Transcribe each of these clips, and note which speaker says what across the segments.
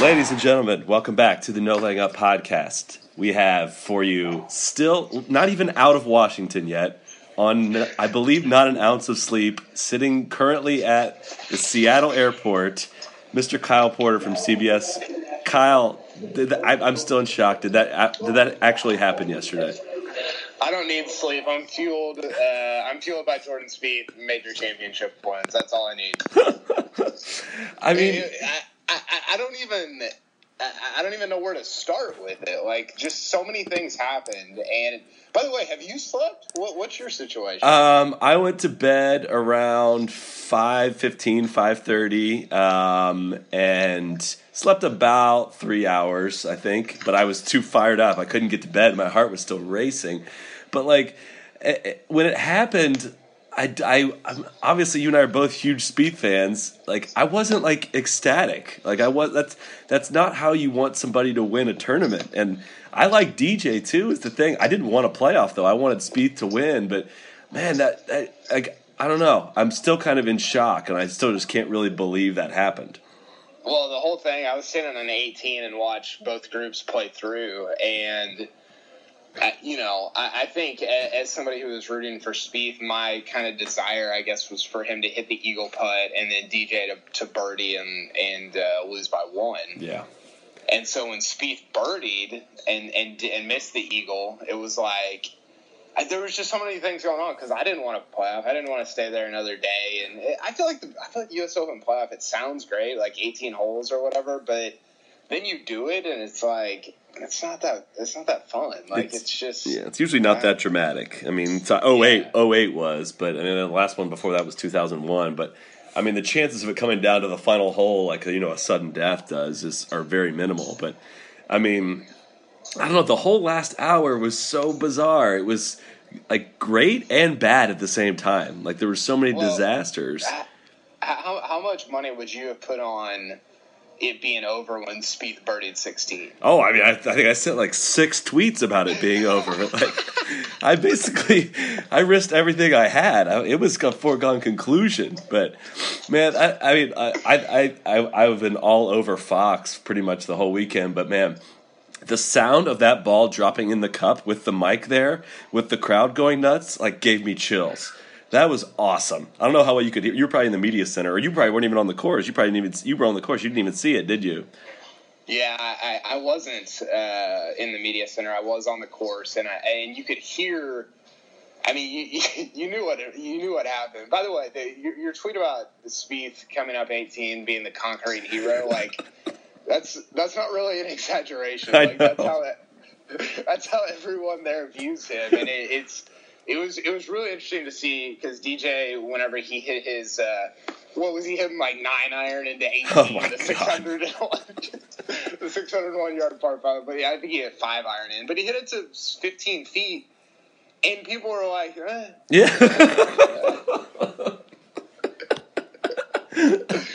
Speaker 1: Ladies and gentlemen, welcome back to the No Laying Up podcast. We have for you still not even out of Washington yet, on I believe not an ounce of sleep, sitting currently at the Seattle airport, Mr. Kyle Porter from CBS. Kyle, that, I, I'm still in shock. Did that did that actually happen yesterday?
Speaker 2: I don't need sleep. I'm fueled. Uh, I'm fueled by Jordan Spieth major championship wins. That's all I need.
Speaker 1: I mean,
Speaker 2: I, I, I don't even. I, I don't even know where to start with it. Like, just so many things happened. And by the way, have you slept? What, what's your situation?
Speaker 1: Um, I went to bed around 5.15, 5.30, um, and slept about three hours, I think. But I was too fired up. I couldn't get to bed. My heart was still racing. But, like, eh, eh, when it happened, I, I, obviously you and I are both huge Spieth fans. Like I wasn't like ecstatic. Like I was. That's that's not how you want somebody to win a tournament. And I like DJ too. Is the thing. I didn't want a playoff though. I wanted Spieth to win. But man, that, that like I don't know. I'm still kind of in shock, and I still just can't really believe that happened.
Speaker 2: Well, the whole thing, I was sitting on 18 and watched both groups play through, and you know, I, I think as somebody who was rooting for Spieth, my kind of desire, I guess, was for him to hit the eagle putt and then DJ to, to birdie and and uh, lose by one.
Speaker 1: Yeah.
Speaker 2: And so when Spieth birdied and and and missed the eagle, it was like I, there was just so many things going on because I didn't want to playoff. I didn't want to stay there another day, and it, I feel like the I feel like U.S. Open playoff. It sounds great, like 18 holes or whatever, but then you do it, and it's like it's not that it's not that fun. Like it's,
Speaker 1: It's-
Speaker 2: just
Speaker 1: Yeah, it's usually not that dramatic. I mean, it's, uh, oh eight, oh eight was, but I mean, the last one before that was 2001. But I mean, the chances of it coming down to the final hole, like you know, a sudden death does, is are very minimal. But I mean, I don't know. The whole last hour was so bizarre. It was like great and bad at the same time. Like there were so many
Speaker 2: Well,
Speaker 1: disasters.
Speaker 2: how how much money would you have put on it being over when Spieth birdied 16?
Speaker 1: Oh, I mean, I, I think I sent like six tweets about it being over. Like, I basically, I risked everything I had. I, it was a foregone conclusion. But man, I, I mean, I, I, I, I've been all over Fox pretty much the whole weekend. But man, the sound of that ball dropping in the cup with the mic there, with the crowd going nuts, like gave me chills. That was awesome. I don't know how well you could hear. You were probably in the media center, or you probably weren't even on the course. You probably didn't even. You were on the course. You didn't even see it, did you?
Speaker 2: Yeah, I, I wasn't uh, in the media center. I was on the course, and I, and you could hear. I mean, you, you knew what you knew what happened. By the way, the, your, your tweet about Spieth coming up 18, being the conquering hero, like that's that's not really an exaggeration.
Speaker 1: I
Speaker 2: Like that's how it, that's how everyone there views him, and it, it's it was it was really interesting to see because DJ, whenever he hit his. Uh, what was he hitting like nine iron into eighteen,
Speaker 1: Oh
Speaker 2: the six hundred the six hundred one yard par five. But yeah, I think he hit five iron in, but he hit it to fifteen feet, and people were like, eh.
Speaker 1: Yeah.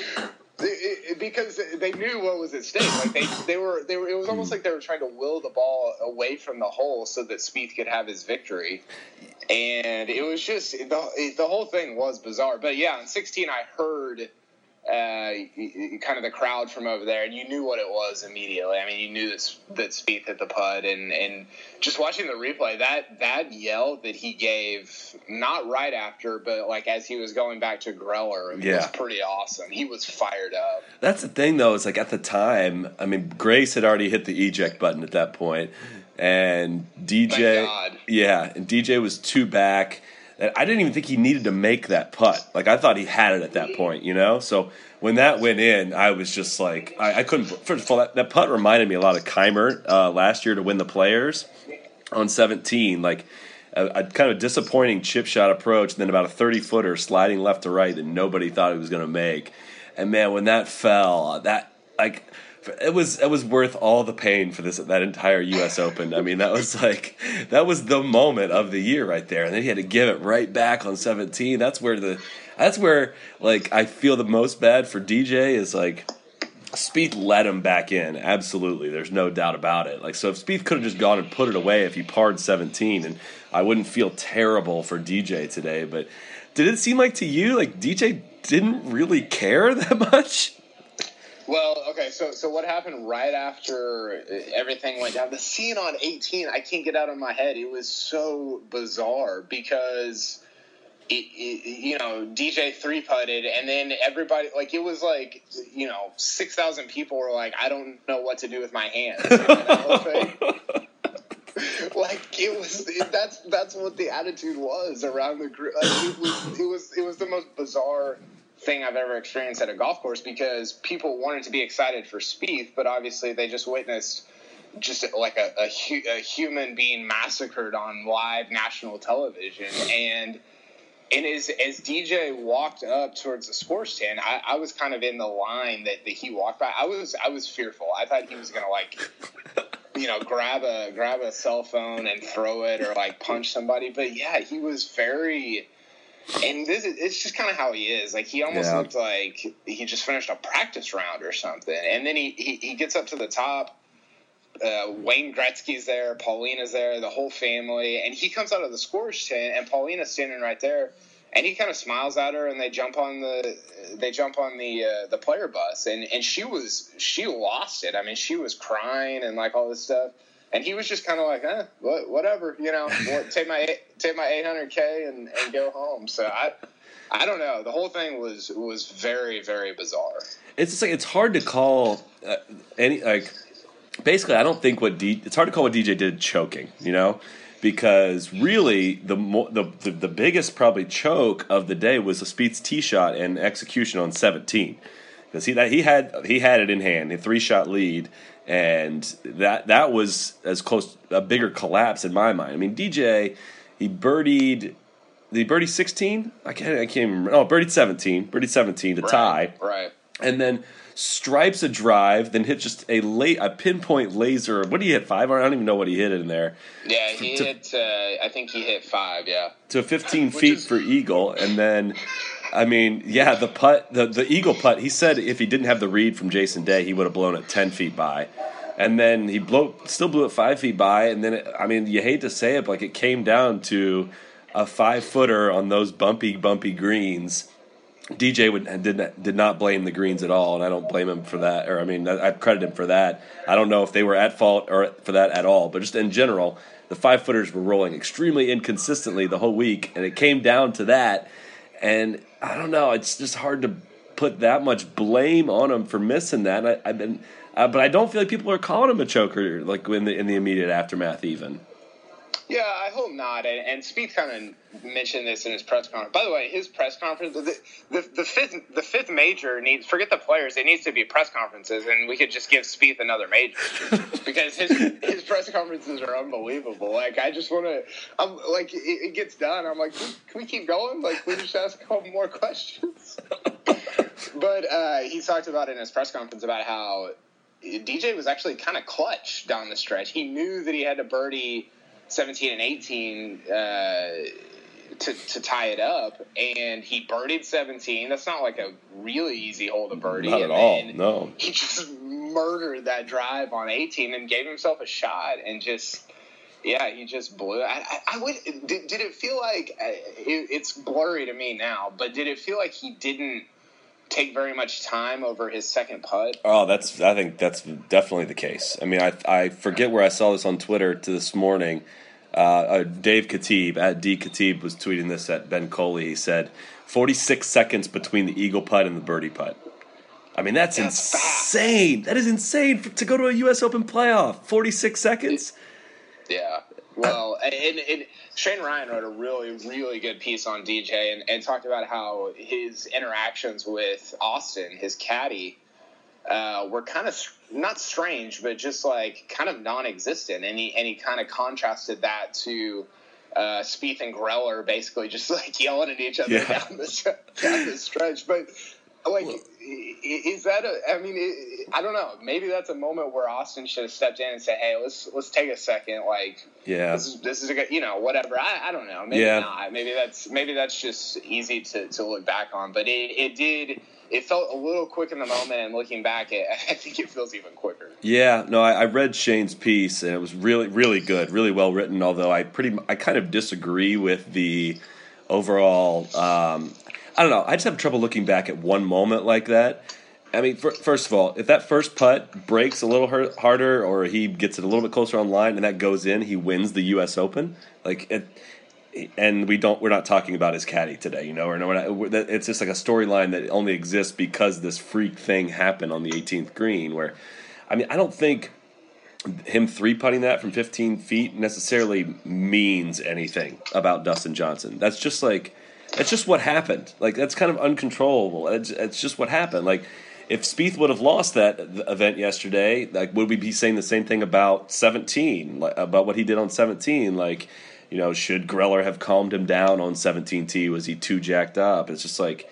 Speaker 2: It- it- because they knew what was at stake. Like they, they were, they were. It was almost hmm. like they were trying to will the ball away from the hole so that Spieth could have his victory. And it was just the the whole thing was bizarre. But yeah, in 16, I heard uh, kind of the crowd from over there, and you knew what it was immediately. I mean, you knew that that Spieth hit the putt, and and just watching the replay, that that yell that he gave, not right after, but like as he was going back to Greller,
Speaker 1: Yeah.
Speaker 2: was pretty awesome. He was fired up.
Speaker 1: That's the thing, though. Is like at the time, I mean, Grace had already hit the eject button at that point, and DJ, yeah, and DJ was two back. I didn't even think he needed to make that putt. Like I thought he had it at that point, you know. So when that went in, I was just like, I, I couldn't. First of all, that, that putt reminded me a lot of Kaymer uh, last year to win the Players on 17. Like a, a kind of disappointing chip shot approach, and then about a 30 footer sliding left to right that nobody thought he was going to make. And man, when that fell, that like it was it was worth all the pain for this that entire U.S. Open. I mean, that was like that was the moment of the year right there, and then he had to give it right back on 17. That's where the that's where like I feel the most bad for DJ is like. Spieth let him back in. Absolutely, there's no doubt about it. Like so, if Spieth could have just gone and put it away if he parred 17, and I wouldn't feel terrible for DJ today. But did it seem like to you like DJ didn't really care that much?
Speaker 2: Well, okay, so so what happened right after everything went down? The scene on 18, I can't get out of my head. It was so bizarre because it, it, you know, DJ three putted, and then everybody like it was like you know six thousand people were like, I don't know what to do with my hands. like, like it was that's that's what the attitude was around the group. Like, it was it was it was the most bizarre thing I've ever experienced at a golf course because people wanted to be excited for Spieth, but obviously they just witnessed just like a, a, a human being massacred on live national television and and as as DJ walked up towards the sports stand, I, I was kind of in the line that, that he walked by. I was I was fearful. I thought he was gonna like you know grab a grab a cell phone and throw it or like punch somebody. But yeah, he was very. And this is, it's just kind of how he is. Like he almost
Speaker 1: Yeah.
Speaker 2: looked like he just finished a practice round or something. And then he, he, he gets up to the top. Uh, Wayne Gretzky's there, Paulina's there, the whole family, and he comes out of the scores tent, and Paulina's standing right there, and he kind of smiles at her, and they jump on the they jump on the uh, the player bus, and and she was she lost it. I mean, she was crying and like all this stuff, and he was just kind of like, eh, whatever, you know, take my take my eight hundred k and and go home. So I. I don't know. The whole thing was was very very bizarre.
Speaker 1: it's just like it's hard to call uh, any like basically I don't think what D, it's hard to call what DJ did choking, you know, because really the mo- the, the the biggest probably choke of the day was the Spieth's tee shot and execution on 17 because he that he had he had it in hand, a three shot lead. And that that was as close a bigger collapse in my mind. I mean, DJ, he birdied the birdie sixteen. I can't. I can't even remember. Oh, birdied seventeen. Birdied seventeen to tie
Speaker 2: Right.
Speaker 1: and then stripes a drive, then hit just a late a pinpoint laser. What did he hit? Five? I don't even know what he hit in there.
Speaker 2: Yeah, he
Speaker 1: To-
Speaker 2: hit. Uh, I think he hit five. Yeah.
Speaker 1: To 15 feet
Speaker 2: is-
Speaker 1: for eagle, and then. I mean, yeah, the putt, the, the eagle putt. He said if he didn't have the read from Jason Day, he would have blown it ten feet by, and then he blow still blew it five feet by, and then it, I mean, you hate to say it, but like it came down to a five footer on those bumpy, bumpy greens. DJ would did not, did not blame the greens at all, and I don't blame him for that. Or I mean, I, I credit him for that. I don't know if they were at fault or for that at all, but just in general, the five footers were rolling extremely inconsistently the whole week, and it came down to that. And I don't know, it's just hard to put that much blame on him for missing that. I, I've been, uh, but I don't feel like people are calling him a choker like in the in the immediate aftermath even.
Speaker 2: Yeah, I hope not. And, and Spieth kind of mentioned this in his press conference. By the way, his press conference, the, the, the fifth, the fifth major needs. Forget the players; it needs to be press conferences, and we could just give Spieth another major because his his press conferences are unbelievable. Like I just want to, I'm like it, it gets done. I'm like, can can we keep going? Like, we just ask a couple more questions. but uh, he talked about in his press conference about how DJ was actually kind of clutch down the stretch. He knew that he had to birdie 17 and 18 uh, to, to tie it up, and he birdied 17. That's not like a really easy hole to birdie.
Speaker 1: Not at
Speaker 2: and
Speaker 1: all. No.
Speaker 2: He just murdered that drive on 18 and gave himself a shot and just. Yeah, he just blew. I, I, I would. Did, did it feel like uh, it, it's blurry to me now? But did it feel like he didn't take very much time over his second putt?
Speaker 1: Oh, that's. I think that's definitely the case. I mean, I I forget where I saw this on Twitter to this morning. Uh, uh, Dave Katib at D Katib was tweeting this at Ben Coley. He said, "46 seconds between the eagle putt and the birdie putt." I mean, that's,
Speaker 2: That's fast.
Speaker 1: insane. That is insane for, to go to a U.S. Open playoff. 46 seconds.
Speaker 2: Yeah. Well, and, and Shane Ryan wrote a really, really good piece on DJ and, and talked about how his interactions with Austin, his caddy, uh, were kind of not strange, but just like kind of non-existent. And he and he kind of contrasted that to uh, Spieth and Greller basically just like yelling at each other
Speaker 1: Yeah.
Speaker 2: down the down the stretch. But like is that a? I mean, it, I don't know. Maybe that's a moment where Austin should have stepped in and said, "Hey, let's let's take a second. Like,
Speaker 1: Yeah.
Speaker 2: this is this is a good, you know, whatever. I, I don't know. Maybe
Speaker 1: Yeah.
Speaker 2: not. Maybe that's maybe that's just easy to, to look back on. But it, it did. It felt a little quick in the moment, and looking back, it, I think it feels even quicker.
Speaker 1: Yeah, no, I, I read Shane's piece and it was really, really good, really well written. Although I pretty, I kind of disagree with the overall. Um, I don't know. I just have trouble looking back at one moment like that. I mean, fir- first of all, if that first putt breaks a little harder, or he gets it a little bit closer on line, and that goes in, he wins the U.S. Open. Like it, and we don't. We're not talking about his caddy today, you know. Or no, we're not, it's just like a storyline that only exists because this freak thing happened on the 18th green. Where, I mean, I don't think him three putting that from 15 feet necessarily means anything about Dustin Johnson. That's just like that's just what happened. Like that's kind of uncontrollable. It's, it's just what happened. Like if Spieth would have lost that event yesterday, like would we be saying the same thing about 17? Like, about what he did on 17? Like you know, should Greller have calmed him down on 17T? Was he too jacked up? It's just like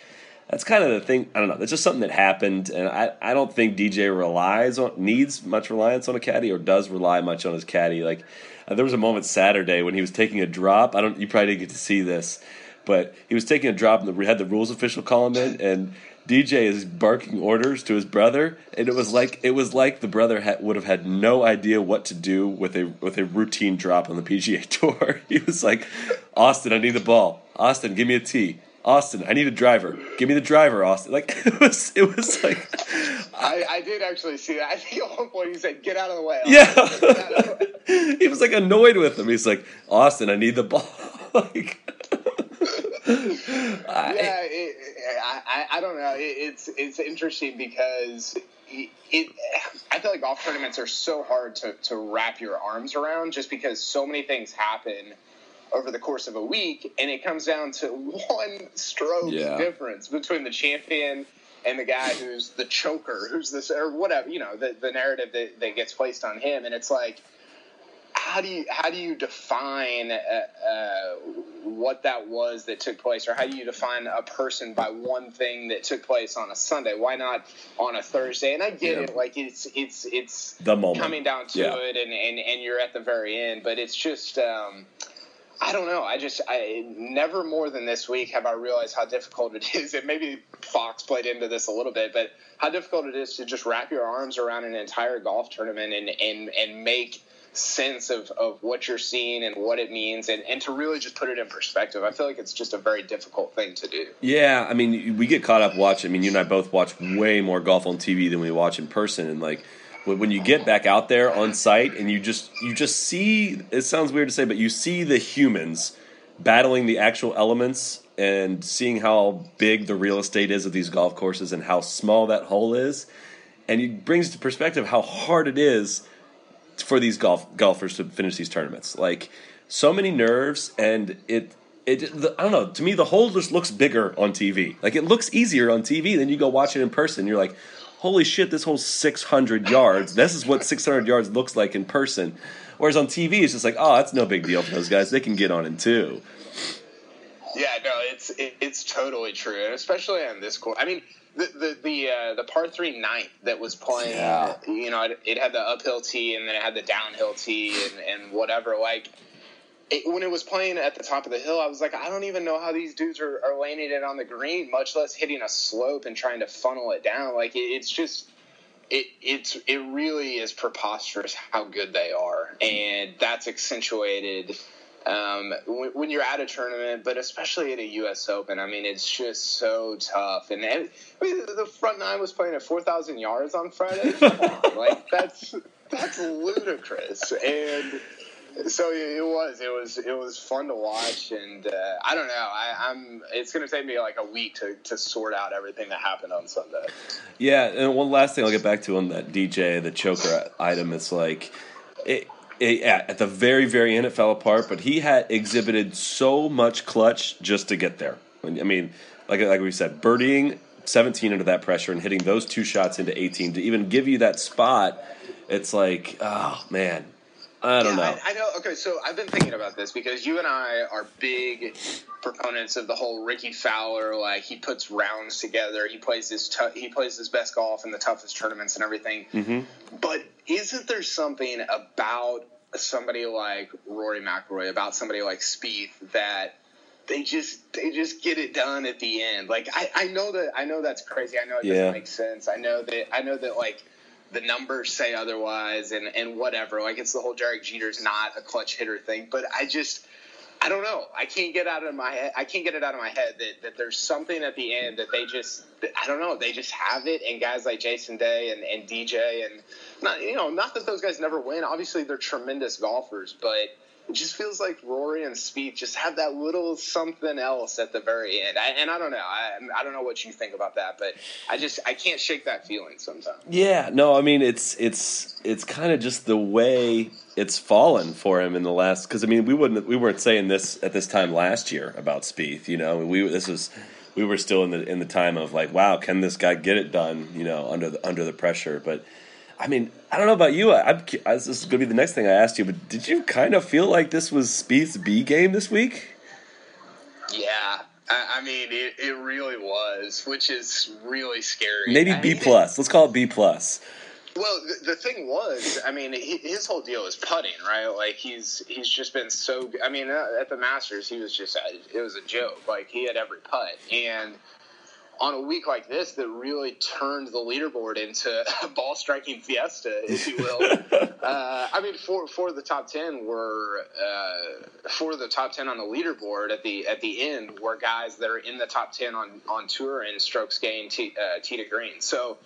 Speaker 1: that's kind of the thing. I don't know. That's just something that happened, and I, I don't think DJ relies on needs much reliance on a caddy or does rely much on his caddy. Like uh, there was a moment Saturday when he was taking a drop. I don't. You probably didn't get to see this, but he was taking a drop and we had the rules official call him in and. DJ is barking orders to his brother, and it was like it was like the brother had, would have had no idea what to do with a with a routine drop on the PGA Tour. he was like, "Austin, I need the ball. Austin, give me a tee. Austin, I need a driver. Give me the driver, Austin." Like it was, it was like,
Speaker 2: I, I did actually see that. I think at one point he said, "Get out of the way."
Speaker 1: yeah.
Speaker 2: Get out of the way.
Speaker 1: he was like annoyed with him. He's like, "Austin, I need the ball." like,
Speaker 2: yeah, it, I, I, I don't know. It, it's it's interesting because it, it. I feel like golf tournaments are so hard to, to wrap your arms around, just because so many things happen over the course of a week, and it comes down to one stroke
Speaker 1: Yeah.
Speaker 2: difference between the champion and the guy who's the choker, who's this or whatever. You know, the the narrative that, that gets placed on him, and it's like how do you how do you define uh, uh, what that was that took place, or how do you define a person by one thing that took place on a Sunday? Why not on a Thursday? And I get
Speaker 1: Yeah.
Speaker 2: it, like it's it's it's
Speaker 1: The moment.
Speaker 2: coming down to
Speaker 1: Yeah.
Speaker 2: it, and, and and you're at the very end, but it's just. Um, I don't know. I just, I never more than this week have I realized how difficult it is. And maybe Fox played into this a little bit, but how difficult it is to just wrap your arms around an entire golf tournament and and and make sense of, of what you're seeing and what it means and, and to really just put it in perspective. I feel like it's just a very difficult thing to do.
Speaker 1: Yeah, I mean, we get caught up watching. I mean, you and I both watch way more golf on TV than we watch in person, and like when you get back out there on site and you just you just see. It sounds weird to say, but you see the humans battling the actual elements and seeing how big the real estate is of these golf courses and how small that hole is, and it brings to perspective how hard it is for these golf golfers to finish these tournaments. Like so many nerves, and it it the, I don't know. To me, the hole just looks bigger on TV. Like it looks easier on TV than you go watch it in person. You're like, holy shit, this whole 600 yards. This is what 600 yards looks like in person. Whereas on TV, it's just like, oh, that's no big deal for those guys. They can get on in two.
Speaker 2: Yeah, no, it's it, it's totally true, and especially on this course. I mean, the the the, uh, the par three ninth that was playing,
Speaker 1: Yeah.
Speaker 2: you know, it, it had the uphill tee and then it had the downhill tee and and whatever. Like it, when it was playing at the top of the hill, I was like, I don't even know how these dudes are, are landing it on the green, much less hitting a slope and trying to funnel it down. Like it, it's just. It it's it really is preposterous how good they are, and that's accentuated um, when, when you're at a tournament, but especially at a U.S. Open. I mean, it's just so tough. And, and I mean, the front nine was playing at four thousand yards on Friday. On, like that's that's ludicrous. And so it was it was it was fun to watch. And uh, I don't know. I, I'm. It's going to take me like a week to to sort out everything that happened on Sunday.
Speaker 1: Yeah, and one last thing I'll get back to on that DJ, the choker item. It's like, it, it, at the very, very end, it fell apart. But he had exhibited so much clutch just to get there. I mean, like like we said, birdieing 17 under that pressure and hitting those two shots into 18 to even give you that spot. It's like, oh man, I don't
Speaker 2: Yeah,
Speaker 1: know.
Speaker 2: I, I know. Okay, so I've been thinking about this because you and I are big proponents of the whole Ricky Fowler. Like he puts rounds together, he plays his tou- he plays his best golf in the toughest tournaments and everything.
Speaker 1: Mm-hmm.
Speaker 2: But isn't there something about somebody like Rory McIlroy, about somebody like Spieth that they just they just get it done at the end? Like I, I know that I know that's crazy. I know it
Speaker 1: Yeah.
Speaker 2: doesn't make sense. I know that I know that like the numbers say otherwise and, and whatever. Like it's the whole Derek Jeter's not a clutch hitter thing. But I just I don't know. I can't get out of my head. I can't get it out of my head that, that there's something at the end that they just I don't know. They just have it, and guys like Jason Day and, and DJ and not you know not that those guys never win. Obviously, they're tremendous golfers, but it just feels like Rory and Spieth just have that little something else at the very end. I, and I don't know. I, I don't know what you think about that, but I just I can't shake that feeling sometimes.
Speaker 1: Yeah, no, I mean it's it's it's kind of just the way it's fallen for him in the last. Because I mean, we wouldn't we weren't saying this at this time last year about Spieth. You know, we this was we were still in the in the time of like, wow, can this guy get it done? You know, under the under the pressure. But I mean, I don't know about you. I, I'm, I, this is going to be the next thing I asked you. But did you kind of feel like this was Spieth's B game this week?
Speaker 2: Yeah. I, I mean, it, it really was, which is really scary.
Speaker 1: Maybe
Speaker 2: I
Speaker 1: B plus. Let's call it B plus.
Speaker 2: Well, the, the thing was, I mean, his whole deal is putting, right? Like he's he's just been so. I mean, uh, at the Masters, he was just it was a joke. Like he had every putt, and on a week like this, that really turned the leaderboard into a ball striking fiesta, if you will. uh, I mean, for for the top ten were uh, for the top ten on the leaderboard at the at the end were guys that are in the top ten on on tour and strokes gained t, uh, tee to green. So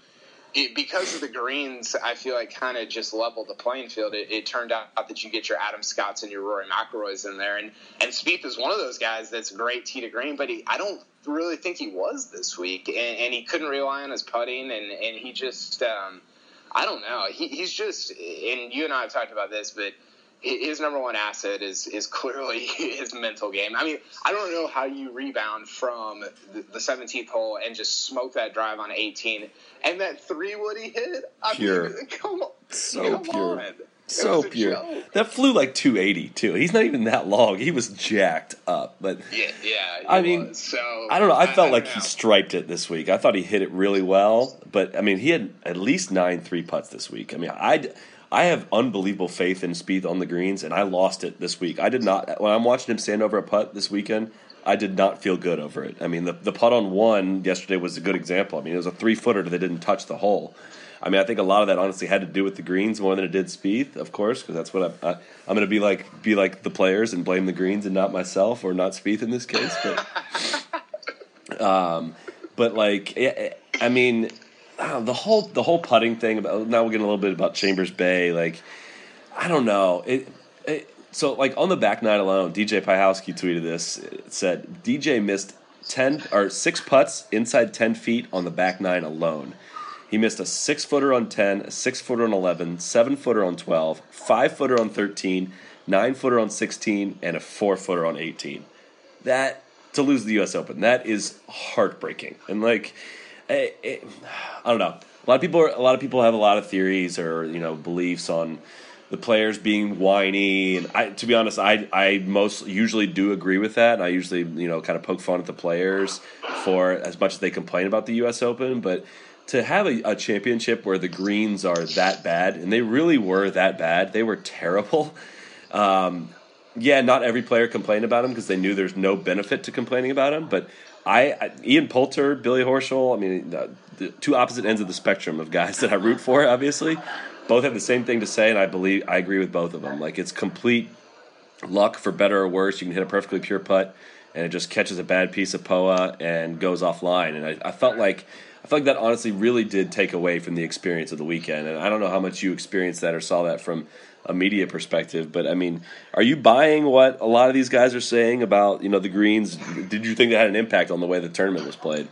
Speaker 2: it, because of the greens, I feel like kind of just leveled the playing field. It, it turned out that you get your Adam Scotts and your Rory McIlroys in there, and and Spieth is one of those guys that's great tee to green, but he, I don't really think he was this week, and, and he couldn't rely on his putting, and and he just, um, I don't know, he, he's just, and you and I have talked about this, but his number one asset is is clearly his mental game. I mean, I don't know how you rebound from the, the 17th hole and just smoke that drive on 18, and that three wood he hit. I
Speaker 1: Pure.
Speaker 2: mean, come on,
Speaker 1: So
Speaker 2: come
Speaker 1: pure.
Speaker 2: on.
Speaker 1: So pure.
Speaker 2: joke.
Speaker 1: That flew like 280 too. He's not even that long. He was jacked up, but
Speaker 2: Yeah, yeah.
Speaker 1: I mean,
Speaker 2: was. so
Speaker 1: I don't know. I felt
Speaker 2: don't
Speaker 1: like
Speaker 2: know.
Speaker 1: he striped it this week. I thought he hit it really well, but I mean, he had at least nine three putts this week. I mean, I I have unbelievable faith in Spieth on the greens, and I lost it this week. I did not when I'm watching him stand over a putt this weekend. I did not feel good over it. I mean, the the putt on one yesterday was a good example. I mean, it was a three footer that didn't touch the hole. I mean, I think a lot of that honestly had to do with the greens more than it did Spieth, of course, because that's what I, I, I'm going to be like. Be like the players and blame the greens and not myself or not Spieth in this case. But um, but like I mean uh, the whole the whole putting thing about now we're getting a little bit about Chambers Bay like I don't know it, it so like on the back nine alone DJ Piehowski tweeted this it said DJ missed 10 or 6 putts inside 10 feet on the back nine alone he missed a 6 footer on 10 a 6 footer on 11 7 footer on 12 5 footer on 13 9 footer on 16 and a 4 footer on 18 that to lose the U.S. Open. That is heartbreaking. And like, it, it, I don't know. A lot of people, are, a lot of people have a lot of theories or you know beliefs on the players being whiny. And I, to be honest, I I most usually do agree with that. And I usually you know kind of poke fun at the players for as much as they complain about the U.S. Open, but. To have a, a championship where the greens are that bad, and they really were that bad, they were terrible um, yeah, not every player complained about him because they knew there's no benefit to complaining about him. But I, I Ian Poulter, Billy Horschel, I mean, the, the two opposite ends of the spectrum of guys that I root for. Obviously, both have the same thing to say, and I believe I agree with both of them. Like it's complete luck for better or worse. You can hit a perfectly pure putt, and it just catches a bad piece of poa and goes offline. And I, I felt like. I feel like that honestly really did take away from the experience of the weekend, and I don't know how much you experienced that or saw that from a media perspective. But I mean, are you buying what a lot of these guys are saying about you know the greens? Did you think that had an impact on the way the tournament was played?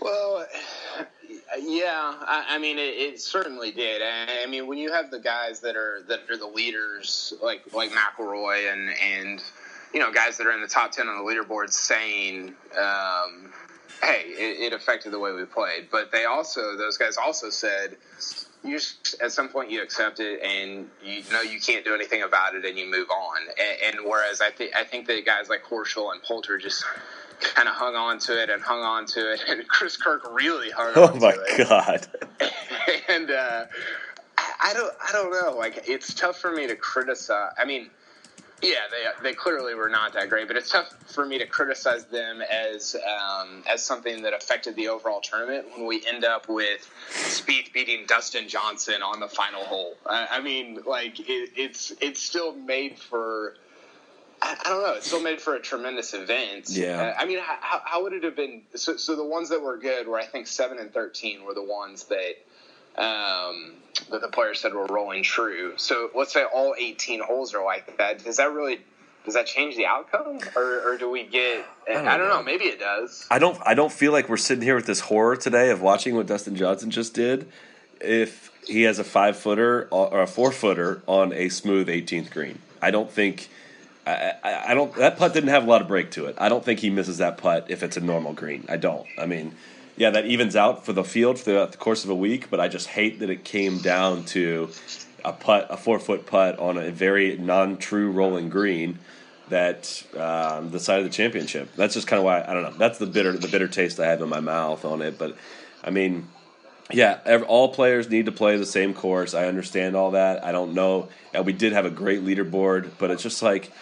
Speaker 2: Well, yeah, I, I mean, it, it certainly did. I, I mean, when you have the guys that are that are the leaders, like like McIlroy and and you know guys that are in the top ten on the leaderboard, saying, um, "Hey, it, it affected the way we played," but they also those guys also said. you just, at some point you accept it and you know you can't do anything about it and you move on. And, and whereas I think I think that guys like Horschel and Poulter just kind of hung on to it and hung on to it, and Chris Kirk really hung
Speaker 1: Oh
Speaker 2: on
Speaker 1: my
Speaker 2: to it.
Speaker 1: god.
Speaker 2: and uh, I don't, I don't know. Like, it's tough for me to criticize. I mean, yeah, they they clearly were not that great, but it's tough for me to criticize them as um, as something that affected the overall tournament when we end up with Spieth beating Dustin Johnson on the final hole. I, I mean, like, it, it's it's still made for. I, I don't know. It's still made for a tremendous event.
Speaker 1: Yeah.
Speaker 2: Uh, I mean, how, how would it have been? So, so the ones that were good were, I think, seven and thirteen were the ones that um, that the player said were rolling true. So let's say all 18 holes are like that. Does that really does that change the outcome, or, or do we get? I don't,
Speaker 1: don't
Speaker 2: know.
Speaker 1: know.
Speaker 2: Maybe it does.
Speaker 1: I don't I don't feel like we're sitting here with this horror today of watching what Dustin Johnson just did. If he has a five footer or a four footer on a smooth 18th green, I don't think. I, I, I don't. That putt didn't have a lot of break to it. I don't think he misses that putt if it's a normal green. I don't. I mean, yeah, that evens out for the field throughout the course of a week, but I just hate that it came down to a putt, a four foot putt on a very non true rolling green that um, decided the championship. That's just kind of why I don't know. That's the bitter the bitter taste I have in my mouth on it. But I mean, yeah, ev all players need to play the same course. I understand all that. I don't know. Yeah, we did have a great leaderboard, but it's just like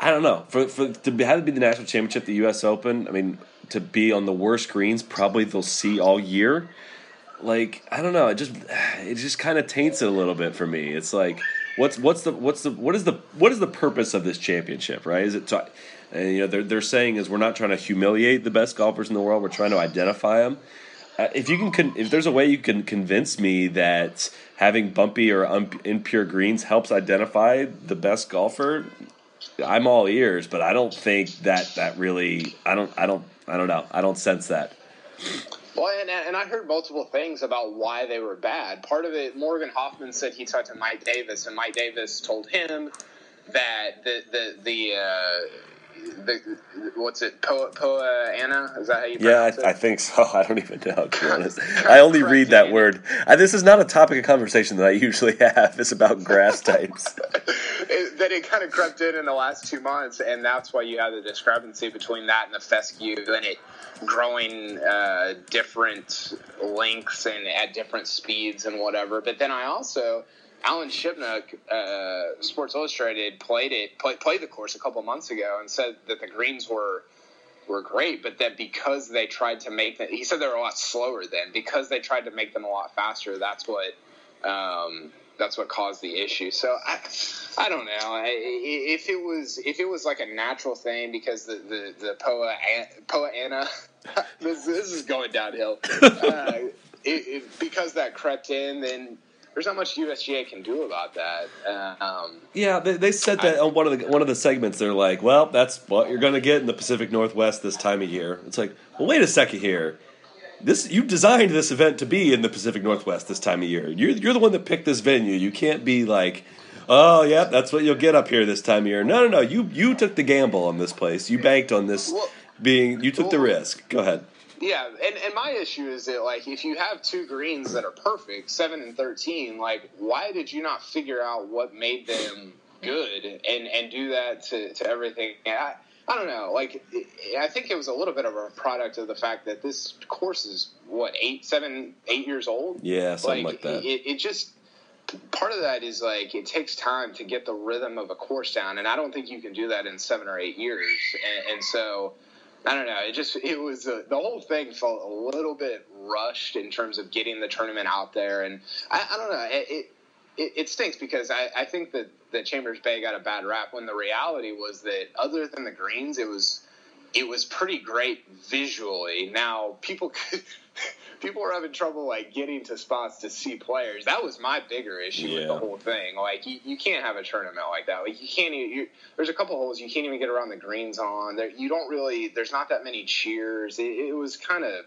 Speaker 1: I don't know. For for to have it be the national championship, the U.S. Open. I mean, to be on the worst greens probably they'll see all year. Like I don't know. It just it just kind of taints it a little bit for me. It's like what's what's the what's the what is the what is the purpose of this championship? Right? Is it to, and you know they're they're saying is we're not trying to humiliate the best golfers in the world. We're trying to identify them. Uh, if you can, con- if there's a way you can convince me that having bumpy or un- impure greens helps identify the best golfer, I'm all ears. But I don't think that that really. I don't. I don't. I don't know. I don't sense that.
Speaker 2: Well, and, and I heard multiple things about why they were bad. Part of it, Morgan Hoffman said he talked to Mike Davis, and Mike Davis told him that the the the. Uh, the, what's it? Poa, Poa Anna? Is that how you
Speaker 1: Yeah,
Speaker 2: pronounce it?
Speaker 1: I, I think so. I don't even know. To be honest, I only read that word. I, this is not a topic of conversation that I usually have. It's about grass types.
Speaker 2: it, that it kind of crept in in the last two months, and that's why you have the discrepancy between that and the fescue, and it growing uh, different lengths and at different speeds and whatever. But then I also, Alan Shipnuck, uh, Sports Illustrated, played it, play, played the course a couple months ago, and said that the greens were were great, but that because they tried to make them, he said they were a lot slower then because they tried to make them a lot faster. That's what um, that's what caused the issue. So I, I don't know I, I- if it was if it was like a natural thing because the the, the Poa Poa Anna, this this is going downhill. Uh, it, it, because that crept in, then there's not much USGA can do about that. Uh, um,
Speaker 1: Yeah, they, they said that on one of the one of the segments. They're like, "Well, that's what you're going to get in the Pacific Northwest this time of year." It's like, well, wait a second here. This you designed this event to be in the Pacific Northwest this time of year. You're you're the one that picked this venue. You can't be like, "Oh, yeah, that's what you'll get up here this time of year." No, no, no. You you took the gamble on this place. You banked on this
Speaker 2: Well-
Speaker 1: being. You took the risk. Go ahead.
Speaker 2: Yeah, and, and my issue is that like if you have two greens that are perfect, seven and thirteen, like why did you not figure out what made them good and and do that to, to everything? I I don't know. Like I think it was a little bit of a product of the fact that this course is what eight, seven, eight years old.
Speaker 1: Yeah, something like that.
Speaker 2: It, it just part of that is like it takes time to get the rhythm of a course down, and I don't think you can do that in seven or eight years. And, and so, I don't know. It just it was uh, the whole thing felt a little bit rushed in terms of getting the tournament out there, and I, I don't know. It, it it, stinks because I, I think that that Chambers Bay got a bad rap when the reality was that other than the greens, it was it was pretty great visually. Now people could, people were having trouble like getting to spots to see players. That was my bigger issue with the whole thing. Like you, you can't have a tournament like that. Like you can't. Even, you, there's a couple holes you can't even get around the greens on. There, you don't really. There's not that many cheers. It, it was kind of.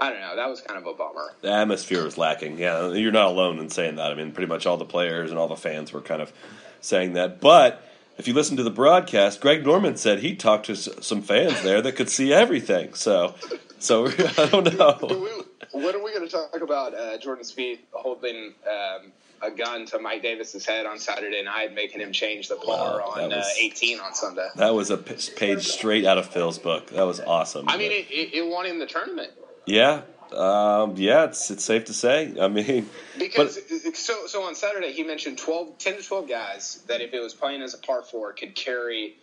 Speaker 2: I don't know. That was kind of a bummer.
Speaker 1: The atmosphere was lacking. Yeah, you're not alone in saying that. I mean, pretty much all the players and all the fans were kind of saying that. But if you listen to the broadcast, Greg Norman said he talked to some fans there that could see everything. So, so I don't
Speaker 2: Do
Speaker 1: know.
Speaker 2: When are we going to talk about uh, Jordan Spieth holding um, a gun to Mike Davis's head on Saturday night, making him change the par
Speaker 1: Wow,
Speaker 2: on
Speaker 1: was-
Speaker 2: uh, 18 on Sunday?
Speaker 1: That was a page straight out of Phil's book. That was awesome.
Speaker 2: I mean, it, it, it won him the tournament.
Speaker 1: yeah, um, yeah, it's it's safe to say. I mean,
Speaker 2: Because so so on Saturday he mentioned 12, 10 to twelve guys that if it was playing as a par four could carry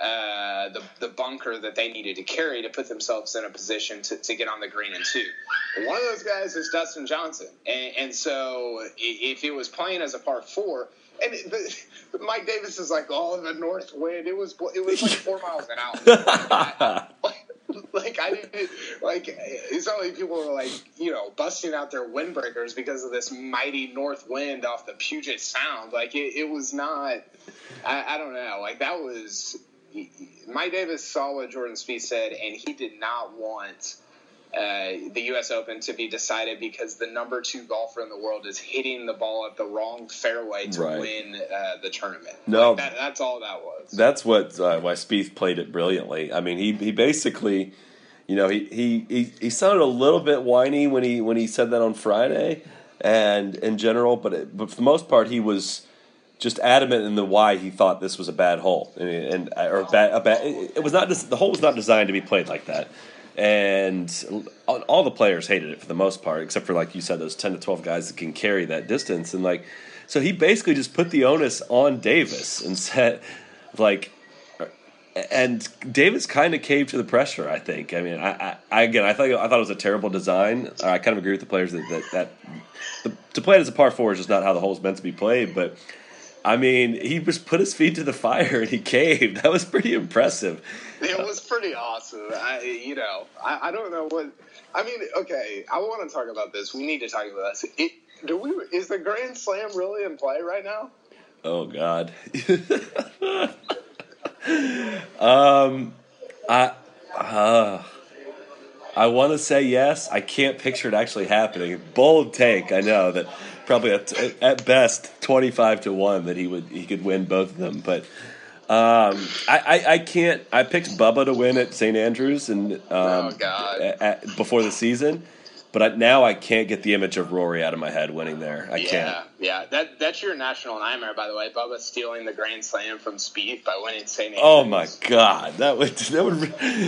Speaker 2: uh, the the bunker that they needed to carry to put themselves in a position to, to get on the green in two. One of those guys is Dustin Johnson, and, and so if it was playing as a par four. And the, Mike Davis is like, oh, the north wind. It was it was like four miles an hour. like I didn't like it's not like people were like you know busting out their windbreakers because of this mighty north wind off the Puget Sound. Like it, it was not. I, I don't know. Like that was. Mike Davis saw what Jordan Spieth said, and he did not want uh, the U.S. Open to be decided because the number two golfer in the world is hitting the ball at the wrong fairway to
Speaker 1: Right.
Speaker 2: win uh, the tournament.
Speaker 1: No.
Speaker 2: Like, that, that's all that was.
Speaker 1: That's what uh, why Spieth played it brilliantly. I mean, he he basically, you know, he, he he he sounded a little bit whiny when he when he said that on Friday, and in general, but it, but for the most part, he was just adamant in the why he thought this was a bad hole, and, and or bad, a bad. It, was not the hole was not designed to be played like that. And all the players hated it for the most part, except for like you said, those ten to twelve guys that can carry that distance. And like, so he basically just put the onus on Davis and said, like, and Davis kind of caved to the pressure. I think. I mean, I, I again, I thought I thought it was a terrible design. I kind of agree with the players that that, that the, to play it as a par four is just not how the hole's meant to be played. But I mean, he just put his feet to the fire and he caved. That was pretty impressive.
Speaker 2: It was pretty awesome. I, you know, I, I don't know what. I mean, okay, I want to talk about this. We need to talk about this. It, do we? Is the Grand Slam really in play right now?
Speaker 1: Oh God. um, I uh, I want to say yes. I can't picture it actually happening. Bold take. I know that probably at, at best twenty five to one that he would he could win both of them, but. Um, I, I, I can't. I picked Bubba to win at St Andrews and um,
Speaker 2: Oh, God.
Speaker 1: a- a- before the season, but I, now I can't get the image of Rory out of my head winning there. I
Speaker 2: yeah,
Speaker 1: can't.
Speaker 2: yeah. That that's your national nightmare, by the way. Bubba stealing the Grand Slam from Spieth by winning St. Andrews.
Speaker 1: Oh my god, that would that would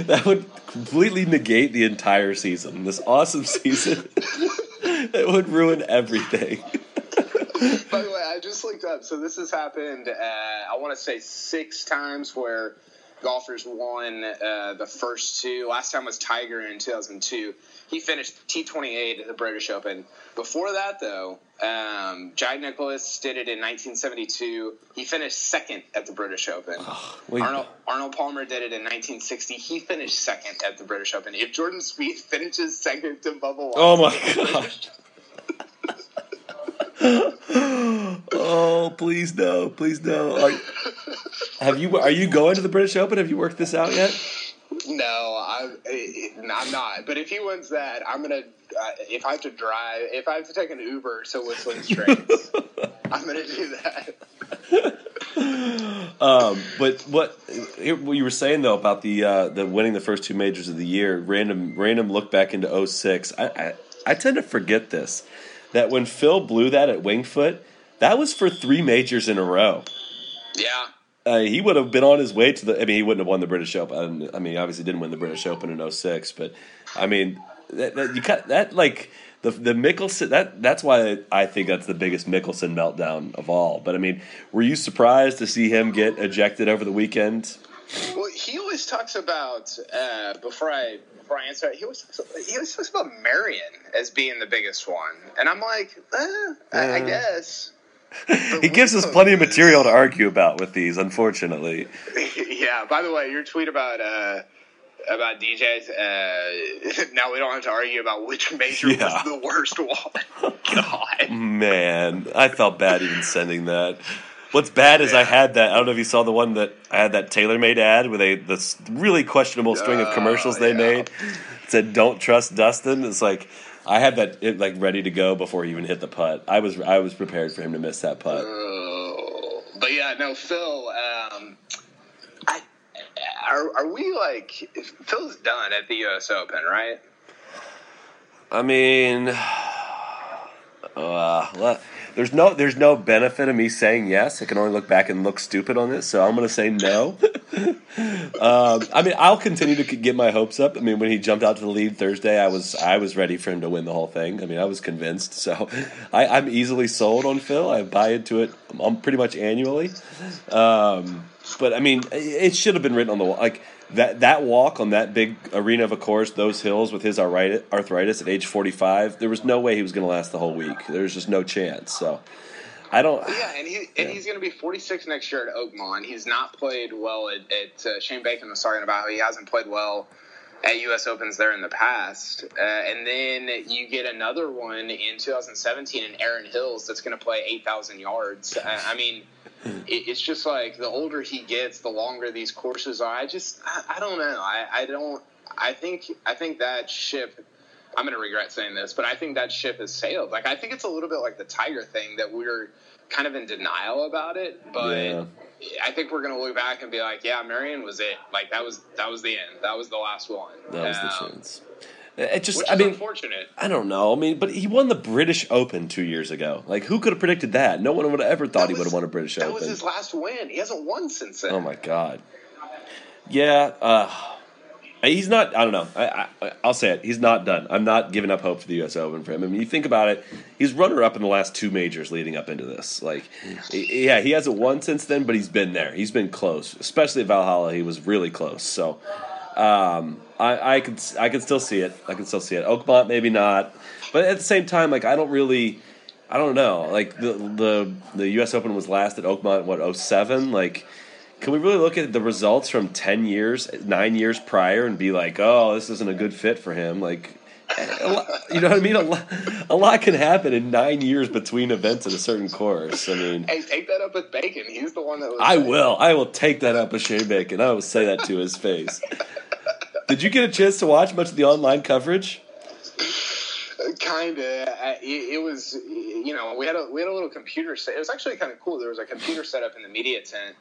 Speaker 1: that would completely negate the entire season. This awesome season, it would ruin everything.
Speaker 2: By the way, I just looked up. So this has happened. Uh, I want to say six times where golfers won uh, the first two. Last time was Tiger in 2002. He finished T28 at the British Open. Before that, though, um, Jack Nicklaus did it in 1972. He finished second at the British Open.
Speaker 1: wait.
Speaker 2: Arnold, Arnold Palmer did it in 1960. He finished second at the British Open. If Jordan Spieth finishes second to Bubba Watson,
Speaker 1: Oh my God. Oh please no, please no. Are, have you are you going to the British Open? Have you worked this out yet?
Speaker 2: No, I, I, I'm not. But if he wins that, I'm gonna. If I have to drive, if I have to take an Uber to Whistling Straits, I'm gonna do that.
Speaker 1: Um, but what, here- what you were saying though about the uh, the winning the first two majors of the year, random random look back into 06, I, I I tend to forget this that when Phil blew that at Winged Foot, that was for three majors in a row.
Speaker 2: Yeah,
Speaker 1: Uh, he would have been on his way to the. I mean, he wouldn't have won the British Open. I mean, obviously didn't win the British Open in 06, but I mean, that, that you cut that like the the Mickelson. That that's why I think that's the biggest Mickelson meltdown of all. But I mean, were you surprised to see him get ejected over the weekend?
Speaker 2: well, he always talks about uh, before I before I answer. He always talks, he always talks about Merion as being the biggest one, and I'm like, eh, I, I guess.
Speaker 1: He gives us plenty of material to argue about with these. Unfortunately,
Speaker 2: yeah. By the way, your tweet about uh, about DJs. Uh, now we don't have to argue about which major
Speaker 1: Yeah.
Speaker 2: was the worst one. God.
Speaker 1: man, I felt bad even sending that. What's bad is I had that. I don't know if you saw the one that I had that TaylorMade ad with a this really questionable string of
Speaker 2: Oh,
Speaker 1: commercials they
Speaker 2: yeah.
Speaker 1: made. It said "Don't trust Dustin." It's like I had that it, like ready to go before he even hit the putt. I was I was prepared for him to miss that putt.
Speaker 2: Oh, but yeah, no, Phil. I are, are we like Phil's done at the U.S. Open, right?
Speaker 1: I mean, uh, there's no there's no benefit of me saying yes. I can only look back and look stupid on this, so I'm going to say no. um, I mean, I'll continue to get my hopes up. I mean, when he jumped out to the lead Thursday, I was I was ready for him to win the whole thing. I mean, I was convinced. So I, I'm easily sold on Phil. I buy into it um, pretty much annually. Um, but I mean, it should have been written on the wall. Like that that walk on that big arena of a course, those hills with his arthritis, at age 45, there was no way he was going to last the whole week. There was just no chance. So I don't.
Speaker 2: Yeah, and he and he's going to be 46 next year at Oakmont. He's not played well at, at uh, Shane Bacon was talking about how he hasn't played well at U.S. Opens there in the past, uh, and then you get another one in 2017 in Erin Hills that's going to play 8,000 yards. Uh, I mean, it, it's just like the older he gets, the longer these courses are. I just, I, I don't know. I, I don't. I think, I think that ship. I'm going to regret saying this, but I think that ship has sailed. Like I think it's a little bit like the Tiger thing that we're kind of in denial about it, but.
Speaker 1: Yeah.
Speaker 2: I think we're gonna look back and be like, yeah, Merion was it. Like that was that was the end. That was the last one.
Speaker 1: That was the
Speaker 2: Um,
Speaker 1: chance. It just, I mean,
Speaker 2: unfortunate.
Speaker 1: I don't know. I mean, but he won the British Open two years ago. Like, who could have predicted that? No one would have ever thought
Speaker 2: That
Speaker 1: he would have won a British
Speaker 2: That
Speaker 1: Open.
Speaker 2: That was his last win. He hasn't won since then.
Speaker 1: Oh my god. Yeah, uh, he's not. I don't know. I, I, I'll say it. He's not done. I'm not giving up hope for the U.S. Open for him. I mean, you think about it. He's runner up in the last two majors leading up into this. Like, yeah, he hasn't won since then, but he's been there. He's been close, especially at Valhalla. He was really close. So, um, I, I could I could still see it. I can still see it. Oakmont maybe not, but at the same time, like I don't really. I don't know. Like the the the U.S. Open was last at Oakmont. What 07? Like, can we really look at the results from ten years, nine years prior, and be like, oh, this isn't a good fit for him? Like, a lot, you know what I mean? A lot, a lot can happen in nine years between events at a certain course. I mean,
Speaker 2: Hey, take that up with Bacon. He's the one that was.
Speaker 1: I will. I will take that up with Shane Bacon. I will say that to his face. Did you get a chance to watch much of the online coverage?
Speaker 2: Kind of. It, it was, you know, we had a we had a little computer set. It was actually kind of cool. There was a computer set up in the media tent.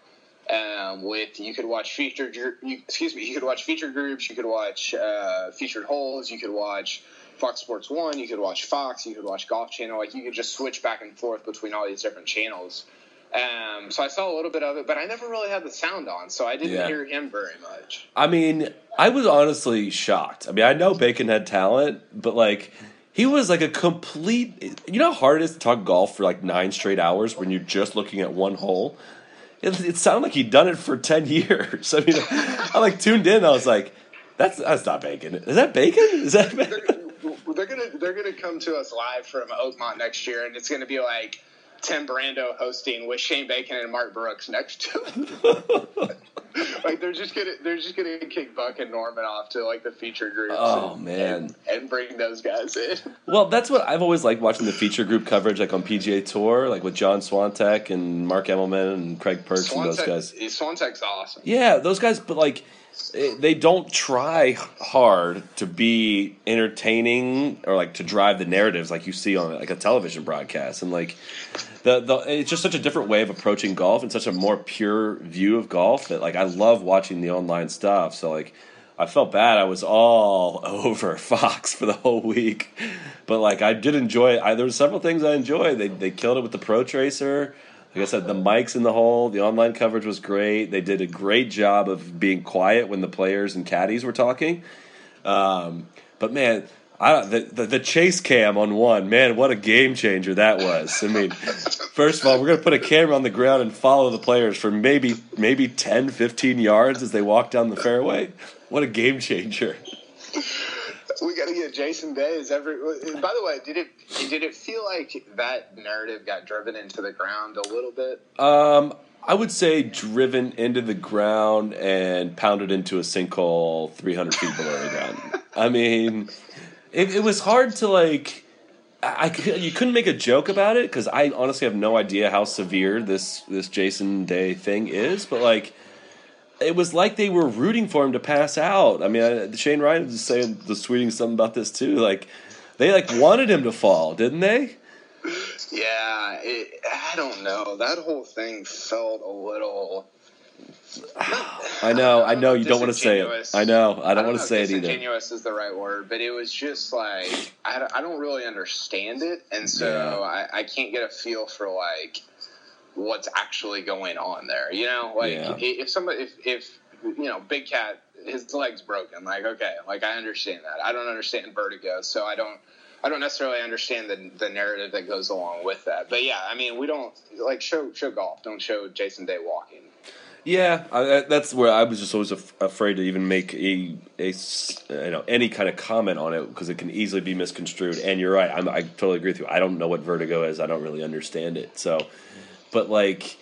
Speaker 2: Um, with you could watch featured, you, excuse me, you could watch featured groups, you could watch uh, featured holes, you could watch Fox Sports One, you could watch Fox, you could watch Golf Channel. Like you could just switch back and forth between all these different channels. Um, so I saw a little bit of it, but I never really had the sound on, so I didn't
Speaker 1: Yeah.
Speaker 2: hear him very much.
Speaker 1: I mean, I was honestly shocked. I mean, I know Bacon had talent, but like he was like a complete. You know how hard it is to talk golf for like nine straight hours when you're just looking at one hole. It, it sounded like he'd done it for ten years. I mean, I like tuned in. I was like, "That's that's not Bacon. Is that Bacon? Is that?"
Speaker 2: they're gonna they're gonna come to us live from Oakmont next year, and it's gonna be like Tim Brando hosting with Shane Bacon and Mark Brooks next to him. like they're just gonna they're just gonna kick Buck and Norman off to like the feature groups.
Speaker 1: Oh,
Speaker 2: and,
Speaker 1: man.
Speaker 2: and, and bring those guys in.
Speaker 1: Well, that's what I've always liked watching the feature group coverage, like on PGA Tour, like with John Swantek and Mark Immelman and Craig Perks and those guys.
Speaker 2: Swantek's awesome.
Speaker 1: Yeah, those guys, but like Eh, they don't try hard to be entertaining or like to drive the narratives like you see on like a television broadcast, and like the the it's just such a different way of approaching golf and such a more pure view of golf that like I love watching the online stuff. So like. I felt bad. I was all over Fox for the whole week, but like I did enjoy. I, there were several things I enjoyed. They they killed it with the Pro Tracer. Like I said, the mics in the hole, the online coverage was great. They did a great job of being quiet when the players and caddies were talking. Um, but man, I, the, the the chase cam on one, man, what a game changer that was. I mean, first of all, we're gonna put a camera on the ground and follow the players for maybe maybe 10, 15 yards as they walk down the fairway. What a game changer!
Speaker 2: We got to get Jason Days every. By the way, did it did it feel like that narrative got driven into the ground a little bit?
Speaker 1: Um, I would say driven into the ground and pounded into a sinkhole 300 feet below the ground. I mean, it, it was hard to like. I, I you couldn't make a joke about it because I honestly have no idea how severe this this Jason Day thing is, but like. It was like they were rooting for him to pass out. I mean, I, Shane Ryan was saying, was tweeting something about this too. Like, they like wanted him to fall, didn't they?
Speaker 2: Yeah, it, I don't know. That whole thing felt a little.
Speaker 1: I know, I know. You don't want to say it. I know. I don't want to say it either.
Speaker 2: Disingenuous is the right word, but it was just like I don't, I don't really understand it, and so
Speaker 1: Yeah.
Speaker 2: I, I can't get a feel for like what's actually going on there. You know, like
Speaker 1: Yeah.
Speaker 2: if somebody if if you know Big Cat his leg's broken, like okay, like I understand that. I don't understand vertigo, so I don't. I don't necessarily understand the the narrative that goes along with that, but yeah, I mean, we don't like show show golf. Don't show Jason Day walking.
Speaker 1: Yeah, I, that's where I was just always af- afraid to even make a, a you know any kind of comment on it because it can easily be misconstrued. And you're right, I'm, I totally agree with you. I don't know what vertigo is. I don't really understand it. So, but like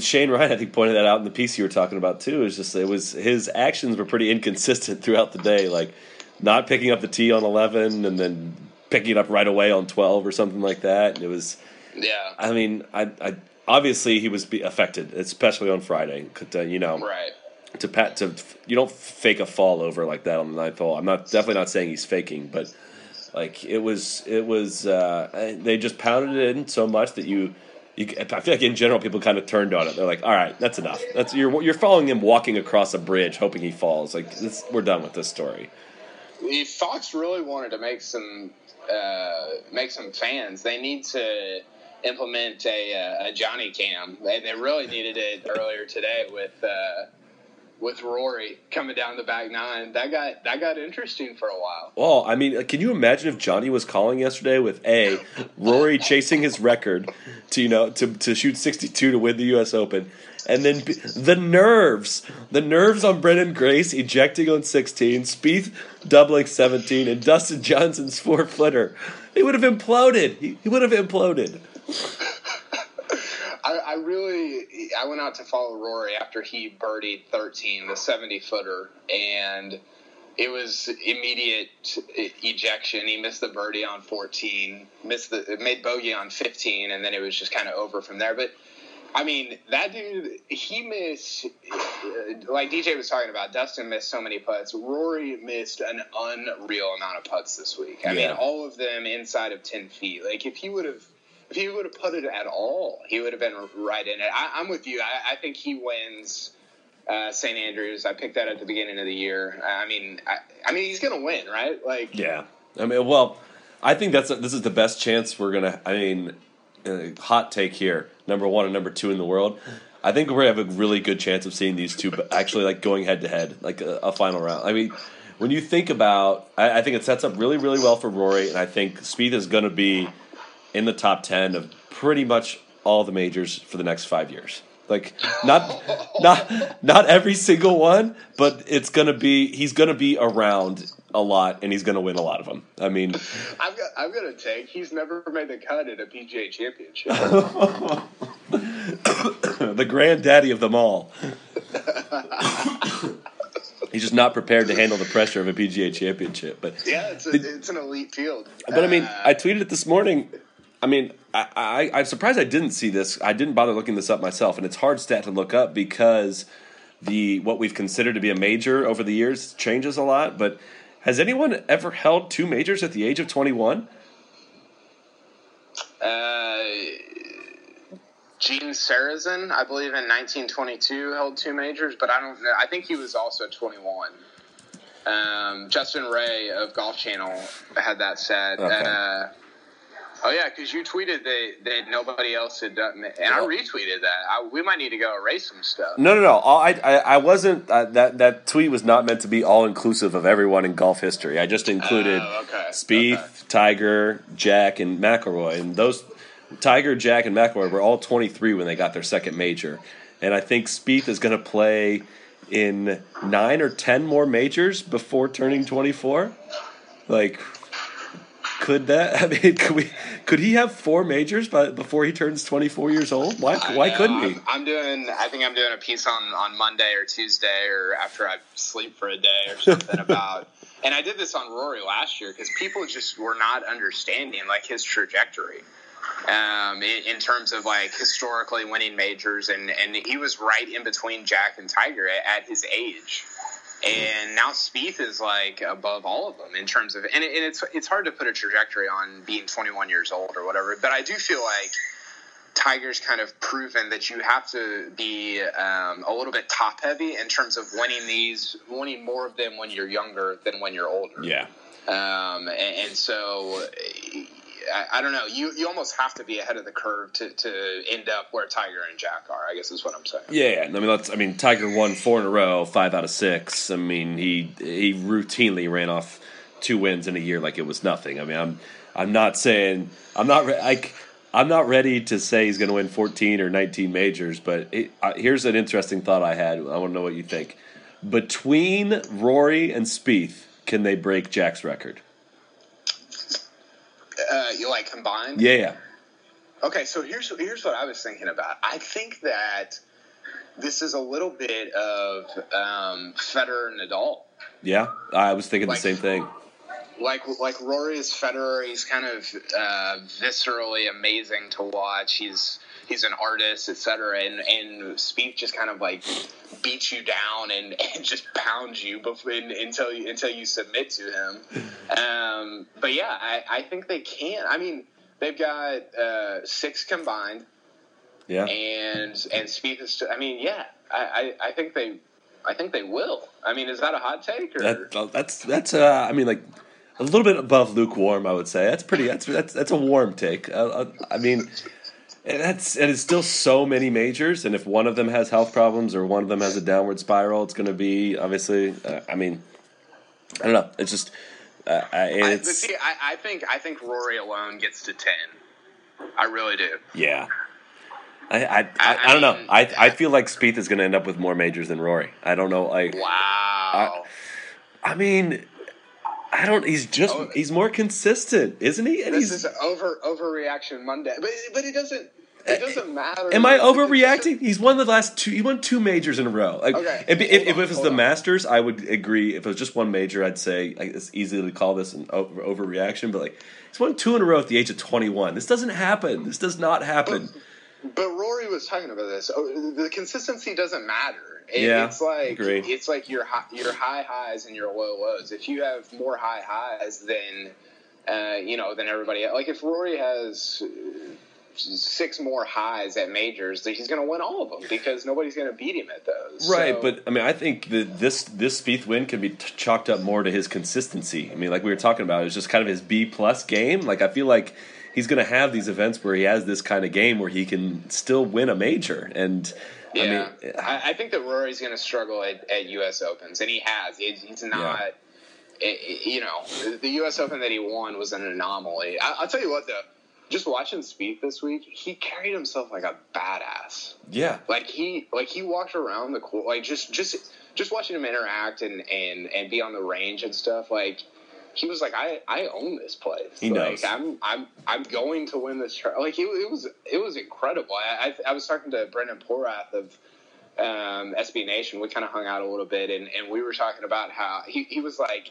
Speaker 1: Shane Ryan, I think pointed that out in the piece you were talking about too. Is just it was his actions were pretty inconsistent throughout the day, like not picking up the tee on eleven and then picking it up right away on twelve or something like that. And it was.
Speaker 2: Yeah,
Speaker 1: I mean, I, I obviously he was be affected, especially on Friday. Could, uh, you know,
Speaker 2: right.
Speaker 1: to pat to you don't fake a fall over like that on the ninth hole. I'm not definitely not saying he's faking, but like it was it was uh, they just pounded it in so much that you. You, I feel like in general, people kind of turned on it. They're like, "All right, that's enough. That's you're you're following him walking across a bridge, hoping he falls. Like this, we're done with this story."
Speaker 2: if Fox really wanted to make some uh, make some fans, they need to implement a, uh, a Johnny Cam. They, they really needed it earlier today with uh, with Rory coming down the back nine. That got that got interesting for a while.
Speaker 1: Well, I mean, can you imagine if Johnny was calling yesterday with a Rory chasing his record to you know to to shoot sixty two to win the U.S. Open, and then the nerves, the nerves on Branden Grace ejecting on sixteen, Spieth doubling seventeen, and Dustin Johnson's four footer. He would have imploded. He, he would have imploded.
Speaker 2: I, I really I went out to follow Rory after he birdied 13, the 70 footer, and it was immediate ejection. He missed the birdie on 14, missed the made bogey on 15, and then it was just kind of over from there. But I mean, that dude, he missed, like DJ was talking about, Dustin missed so many putts. Rory missed an unreal amount of putts this week. I mean, all of them inside of 10 feet. Like, if he would have. If he would have put it at all, he would have been right in it. I, I'm with you. I, I think he wins uh, St. Andrews. I picked that at the beginning of the year. I mean, I, I mean, he's going to win, right? Like,
Speaker 1: Yeah, I mean, well, I think that's this is the best chance we're gonna. I mean, uh, hot take here: number one and number two in the world. I think we have a really good chance of seeing these two actually like going head to head, like a, a final round. I mean, when you think about, I, I think it sets up really, really well for Rory, and I think Spieth is going to be in the top ten of pretty much all the majors for the next five years. Like not not not every single one, but it's gonna be he's gonna be around a lot and he's gonna win a lot of them. I mean,
Speaker 2: I've got, I've got a take. He's never made the cut at a PGA championship.
Speaker 1: the granddaddy of them all. he's just not prepared to handle the pressure of a PGA championship. But
Speaker 2: yeah, it's, a, it's an elite field.
Speaker 1: But I mean,
Speaker 2: Uh,
Speaker 1: I tweeted it this morning. I mean, I, I, I'm surprised I didn't see this. I didn't bother looking this up myself, and it's hard stat to look up because the what we've considered to be a major over the years changes a lot. But has anyone ever held two majors at the age of 21?
Speaker 2: Uh, Gene Sarazen, I believe in 1922, held two majors, but I don't know. I think he was also 21. Um, Justin Ray of Golf Channel had that said.
Speaker 1: Okay.
Speaker 2: And, uh, oh, yeah, because you tweeted that, that nobody else had done And I retweeted that. I, we might need to go erase some stuff.
Speaker 1: No, no, no. All, I, I, I wasn't. Uh, that that tweet was not meant to be all inclusive of everyone in golf history. I just included
Speaker 2: Oh, okay.
Speaker 1: Spieth,
Speaker 2: Okay.
Speaker 1: Tiger, Jack, and McIlroy, and those Tiger, Jack, and McIlroy were all 23 when they got their second major, and I think Spieth is going to play in nine or ten more majors before turning 24. Like, could that? I mean, could we? Could he have four majors by, before he turns 24 years old? Why? Why couldn't he?
Speaker 2: I'm, I'm doing. I think I'm doing a piece on on Monday or Tuesday or after I sleep for a day or something about. And I did this on Rory last year because people just were not understanding like his trajectory um, in, in terms of like historically winning majors, and and he was right in between Jack and Tiger at, at his age. And now Spieth is like above all of them in terms of, and, it, and it's it's hard to put a trajectory on being 21 years old or whatever. But I do feel like Tiger's kind of proven that you have to be um, a little bit top heavy in terms of winning these, winning more of them when you're younger than when you're older.
Speaker 1: Yeah.
Speaker 2: Um, and, and so I, I, don't know. You you almost have to be ahead of the curve to, to end up where Tiger and Jack are. I guess is what I'm saying.
Speaker 1: Yeah, I mean, let's. I mean, Tiger won four in a row, five out of six. I mean, he he routinely ran off two wins in a year like it was nothing. I mean, I'm I'm not saying I'm not like. I'm not ready to say he's going to win 14 or 19 majors, but it, uh, here's an interesting thought I had. I want to know what you think. Between Rory and Spieth, can they break Jack's record?
Speaker 2: Uh, you like combined?
Speaker 1: Yeah.
Speaker 2: Okay, so here's here's what I was thinking about. I think that this is a little bit of um, Federer and Nadal.
Speaker 1: Yeah, I was thinking
Speaker 2: Like-
Speaker 1: the same thing.
Speaker 2: Like like Rory is Federer. He's kind of uh, viscerally amazing to watch. He's he's an artist, etc. And and Spieth just kind of like beats you down and, and just pounds you before, until you until you submit to him. Um, but yeah, I, I think they can. I mean, they've got uh, six combined.
Speaker 1: Yeah.
Speaker 2: and and Spieth is. I mean, yeah, I, I, I think they, I think they will. I mean, is that a hot take or?
Speaker 1: That, that's that's uh, I mean like a little bit above lukewarm. I would say that's pretty. That's that's that's a warm take. Uh, uh, I mean, and that's and it's still so many majors, and if one of them has health problems or one of them has a downward spiral, it's going to be obviously. Uh, I mean, I don't know. It's just. Uh, I,
Speaker 2: I, see, I, I think I think Rory alone gets to ten. I really do.
Speaker 1: yeah. I, I, I, I don't know. I I feel like Spieth is going to end up with more majors than Rory. I don't know. Like
Speaker 2: Wow.
Speaker 1: I mean, I don't. He's just
Speaker 2: Oh.
Speaker 1: he's more consistent, isn't he? And
Speaker 2: this
Speaker 1: he's
Speaker 2: is over overreaction Monday, but but it doesn't. It doesn't matter.
Speaker 1: Am I overreacting? He's won the last two. He won two majors in a row. Like,
Speaker 2: Okay,
Speaker 1: if, if,
Speaker 2: hold
Speaker 1: if it was the
Speaker 2: on.
Speaker 1: Masters, I would agree. If it was just one major, I'd say like, it's easy to call this an over, overreaction. But like, he's won two in a row at the age of twenty one. This doesn't happen. This does not happen.
Speaker 2: But Rory was talking about this. Oh, The consistency doesn't matter. It-
Speaker 1: Yeah,
Speaker 2: it's like
Speaker 1: agree.
Speaker 2: it's like your high, your high highs and your low lows. If you have more high highs than uh, you know than everybody, else. like if Rory has six more highs at majors, he's going to win all of them because nobody's going to beat him at those.
Speaker 1: Right,
Speaker 2: So-
Speaker 1: but I mean, I think that this this Spieth win can be t- chalked up more to his consistency. I mean, like we were talking about, it's just kind of his B plus game. Like I feel like he's going to have these events where he has this kind of game where he can still win a major. And
Speaker 2: Yeah,
Speaker 1: I mean,
Speaker 2: I, I think that Rory's going to struggle at, at U.S. Opens, and he has. He, he's not.
Speaker 1: Yeah.
Speaker 2: i- i- you know, the U.S. Open that he won was an anomaly. I, I'll tell you what, though. Just watching Spieth this week, he carried himself like a badass.
Speaker 1: yeah,
Speaker 2: Like he, like he walked around the court, like just, just, just watching him interact and and and be on the range and stuff. Like he was like, I, I own this place.
Speaker 1: He
Speaker 2: like,
Speaker 1: knows.
Speaker 2: I'm, I'm, I'm going to win this. Tra-. Like it, it was, it was incredible. I, I, I was talking to Brendan Porath of um, SB Nation. We kind of hung out a little bit, and, and we were talking about how he, he was like,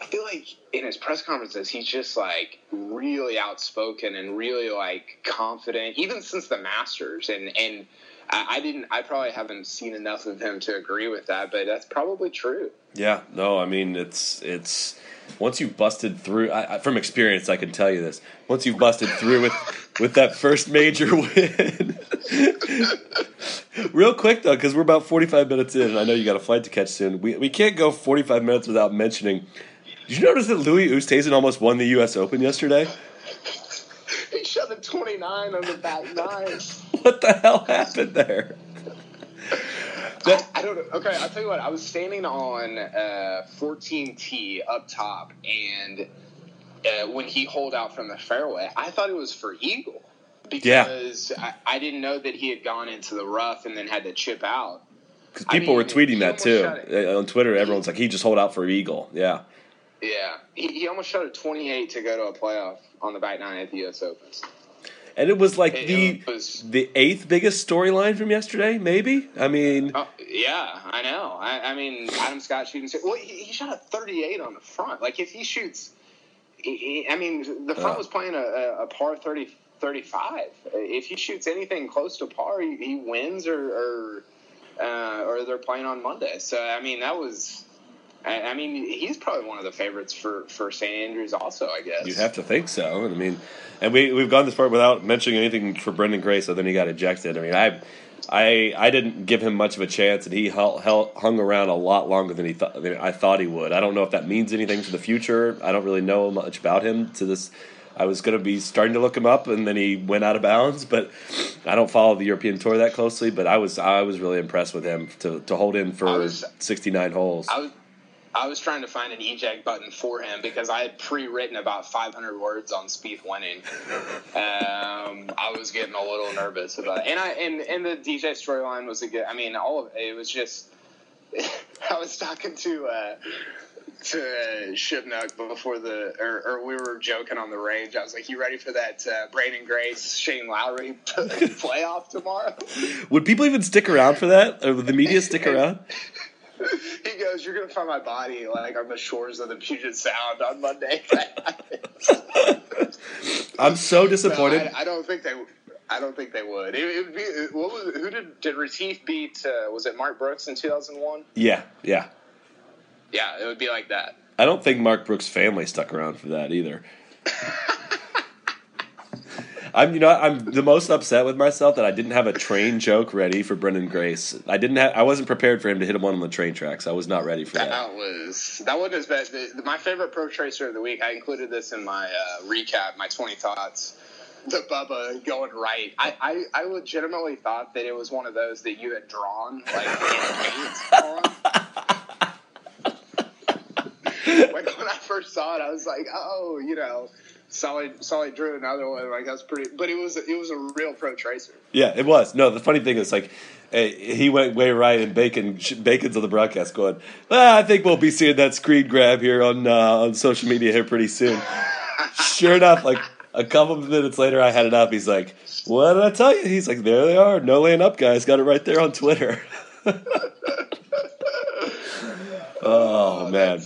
Speaker 2: I feel like in his press conferences, he's just like really outspoken and really like confident, even since the Masters. And and I, I didn't, I probably haven't seen enough of him to agree with that, but that's probably true.
Speaker 1: yeah. No, I mean, it's it's once you've busted through. I, I, from experience, I can tell you this. Once you've busted through with with that first major win. Real quick though, because we're about forty five minutes in, and I know you got a flight to catch soon. We we can't go forty five minutes without mentioning. Did you notice that Louis Oosthuizen almost won the U.S. Open yesterday?
Speaker 2: He shot a 29 on the back nine.
Speaker 1: What the hell happened there?
Speaker 2: I, I don't know. Okay, I'll tell you what. I was standing on uh, 14T up top, and uh, when he holed out from the fairway, I thought it was for eagle because I, I didn't know that he had gone into the rough and then had to chip out.
Speaker 1: Because
Speaker 2: I
Speaker 1: people were tweeting that too. Uh, on Twitter. Everyone's like, he just hold out for eagle. Yeah,
Speaker 2: Yeah, he, he almost shot a 28 to go to a playoff on the back nine at the U.S. Open.
Speaker 1: And it was like
Speaker 2: It-
Speaker 1: the
Speaker 2: it was-
Speaker 1: the eighth biggest storyline from yesterday. Maybe. I mean,
Speaker 2: Oh, yeah, I know. I, I mean, Adam Scott shooting. Well, he, he shot a 38 on the front. Like, if he shoots, he, he- I mean, the front
Speaker 1: Uh.
Speaker 2: was playing a, a, a par 30, 35. If he shoots anything close to par, he, he wins or or, uh, or they're playing on Monday. So, I mean, that was I, I mean, he's probably one of the favorites for for St. Andrews, also. I guess
Speaker 1: You have to think so. I mean, and we we've gone this far without mentioning anything for Branden Grace. So then he got ejected. I mean, I. I, I didn't give him much of a chance, and he hung, hung around a lot longer than he thought than I thought he would. I don't know if that means anything for the future. I don't really know much about him to this I was going to be starting to look him up, and then he went out of bounds. But I don't follow the European Tour that closely. But I was I was really impressed with him to to hold in for
Speaker 2: was-
Speaker 1: 69 holes.
Speaker 2: I was I was trying to find an eject button for him because I had pre-written about 500 words on Spieth winning. Um, I was getting a little nervous about, it. and I and and the DJ storyline was a good. I mean, all of it was just. I was talking to. Uh, to uh, before the, or, or we were joking on the range. I was like, "You ready for that uh, Branden Grace Shane Lowry playoff tomorrow?"
Speaker 1: Would people even stick around for that? Or would the media stick around?
Speaker 2: he goes, "You're gonna find my body like on the shores of the Puget Sound on Monday."
Speaker 1: I'm so
Speaker 2: No,
Speaker 1: disappointed.
Speaker 2: I, I don't think they. I don't think they would. It, it would be. What was? Who did did Retief beat? Uh, was it Mark Brooks in 2001?
Speaker 1: yeah, yeah.
Speaker 2: Yeah, it would be like that.
Speaker 1: I don't think Mark Brooks' family stuck around for that either. I'm, you know, I'm the most upset with myself that I didn't have a train joke ready for Branden Grace. I didn't have, I wasn't prepared for him to hit him one on the train tracks. I was not ready for that.
Speaker 2: That was that wasn't as bad. The, my favorite pro tracer of the week. I included this in my uh, recap, my 20 thoughts. The Bubba going right. I, I, I legitimately thought that it was one of those that you had drawn like in paint on. like when I first saw it, I was like, oh, you know, Solid Solid drew another one. Like that's pretty, but it was it was a real pro tracer.
Speaker 1: Yeah, it was. No, the funny thing is, like, eh, he went way right, and Bacon Bacon's on the broadcast going, well, I think we'll be seeing that screen grab here on uh, on social media here pretty soon. sure enough, like a couple of minutes later, I had it up. He's like, "What did I tell you?" He's like, "There they are, no laying up, guys. Got it right there on Twitter." oh man.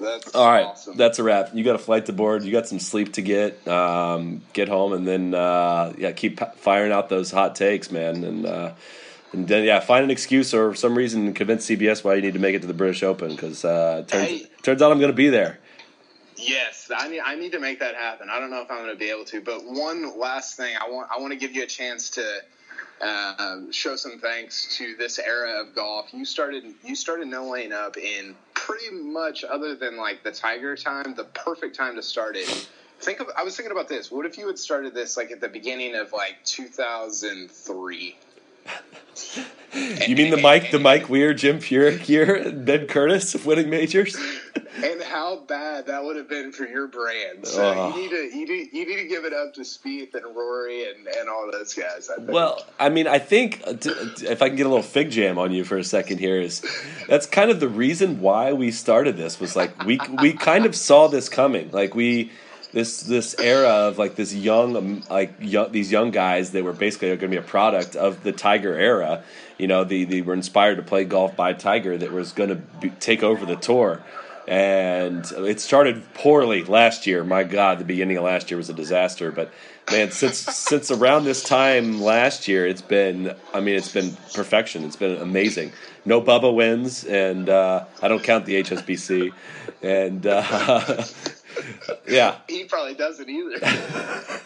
Speaker 2: That's
Speaker 1: All right,
Speaker 2: awesome.
Speaker 1: that's a wrap. You got a flight to board. You got some sleep to get. Um, get home and then uh, yeah, keep firing out those hot takes, man. And uh, and then yeah, find an excuse or some reason convince CBS why you need to make it to the British Open because uh, turns
Speaker 2: Hey.
Speaker 1: turns out I'm going to be there.
Speaker 2: Yes, I need I need to make that happen. I don't know if I'm going to be able to, but one last thing, I want I want to give you a chance to uh, show some thanks to this era of golf. You started you started No Laying Up in pretty much other than like the Tiger time, the perfect time to start it. Think of I was thinking about this. What if you had started this like at the beginning of like 2003?
Speaker 1: You mean the Mike the Mike Weir Jim Furyk year Ben Curtis winning majors?
Speaker 2: And how bad that would have been for your brand. So
Speaker 1: Oh.
Speaker 2: you need to you need, you need to give it up to Spieth and Rory and, and all those guys. I.
Speaker 1: Well, I mean, I think uh, t- t- if I can get a little fig jam on you for a second here is that's kind of the reason why we started this was like we we kind of saw this coming. Like we this this era of like this young um, like young, these young guys that were basically going to be a product of the Tiger era. You know, they they were inspired to play golf by Tiger that was going to be, take over the tour. And it started poorly last year. My God, the beginning of last year was a disaster. But man, since since around this time last year, it's been I mean, it's been perfection. It's been amazing. No Bubba wins, and uh, I don't count the HSBC. And uh, yeah,
Speaker 2: he probably doesn't either.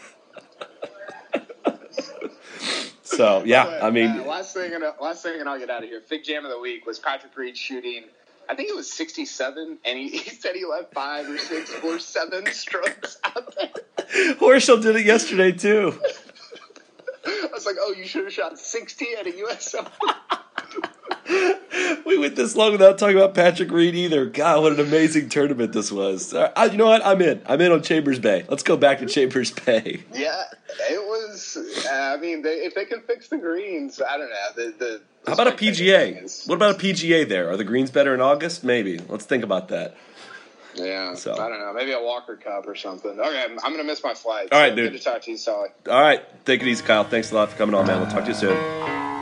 Speaker 1: so yeah,
Speaker 2: But,
Speaker 1: I mean,
Speaker 2: uh, last thing, and last thing, and I'll get out of here. Fig jam of the week was Patrick Reed shooting. I think it was 67, and he, he said he left five or six or seven strokes out there.
Speaker 1: Horschel did it yesterday too.
Speaker 2: I was like, oh, you should have shot 60 at a U.S. Open.
Speaker 1: We went this long without talking about Patrick Reed either. God, what an amazing tournament this was. I- you know what? I'm in. I'm in on Chambers Bay. Let's go back to Chambers Bay.
Speaker 2: Yeah, it was. Uh, I mean, they, if they can fix the greens, I don't know. The, the,
Speaker 1: How about a PGA?
Speaker 2: is-
Speaker 1: What about a PGA there? Are the greens better in August? Maybe. Let's think about that.
Speaker 2: Yeah,
Speaker 1: So-
Speaker 2: I don't know. Maybe a Walker Cup or something. Okay, I'm, I'm gonna miss my flight.
Speaker 1: All right,
Speaker 2: So
Speaker 1: dude.
Speaker 2: Good to talk to you, Solly.
Speaker 1: All right. Take it easy, Kyle. Thanks a lot for coming on, man. We'll talk to you soon.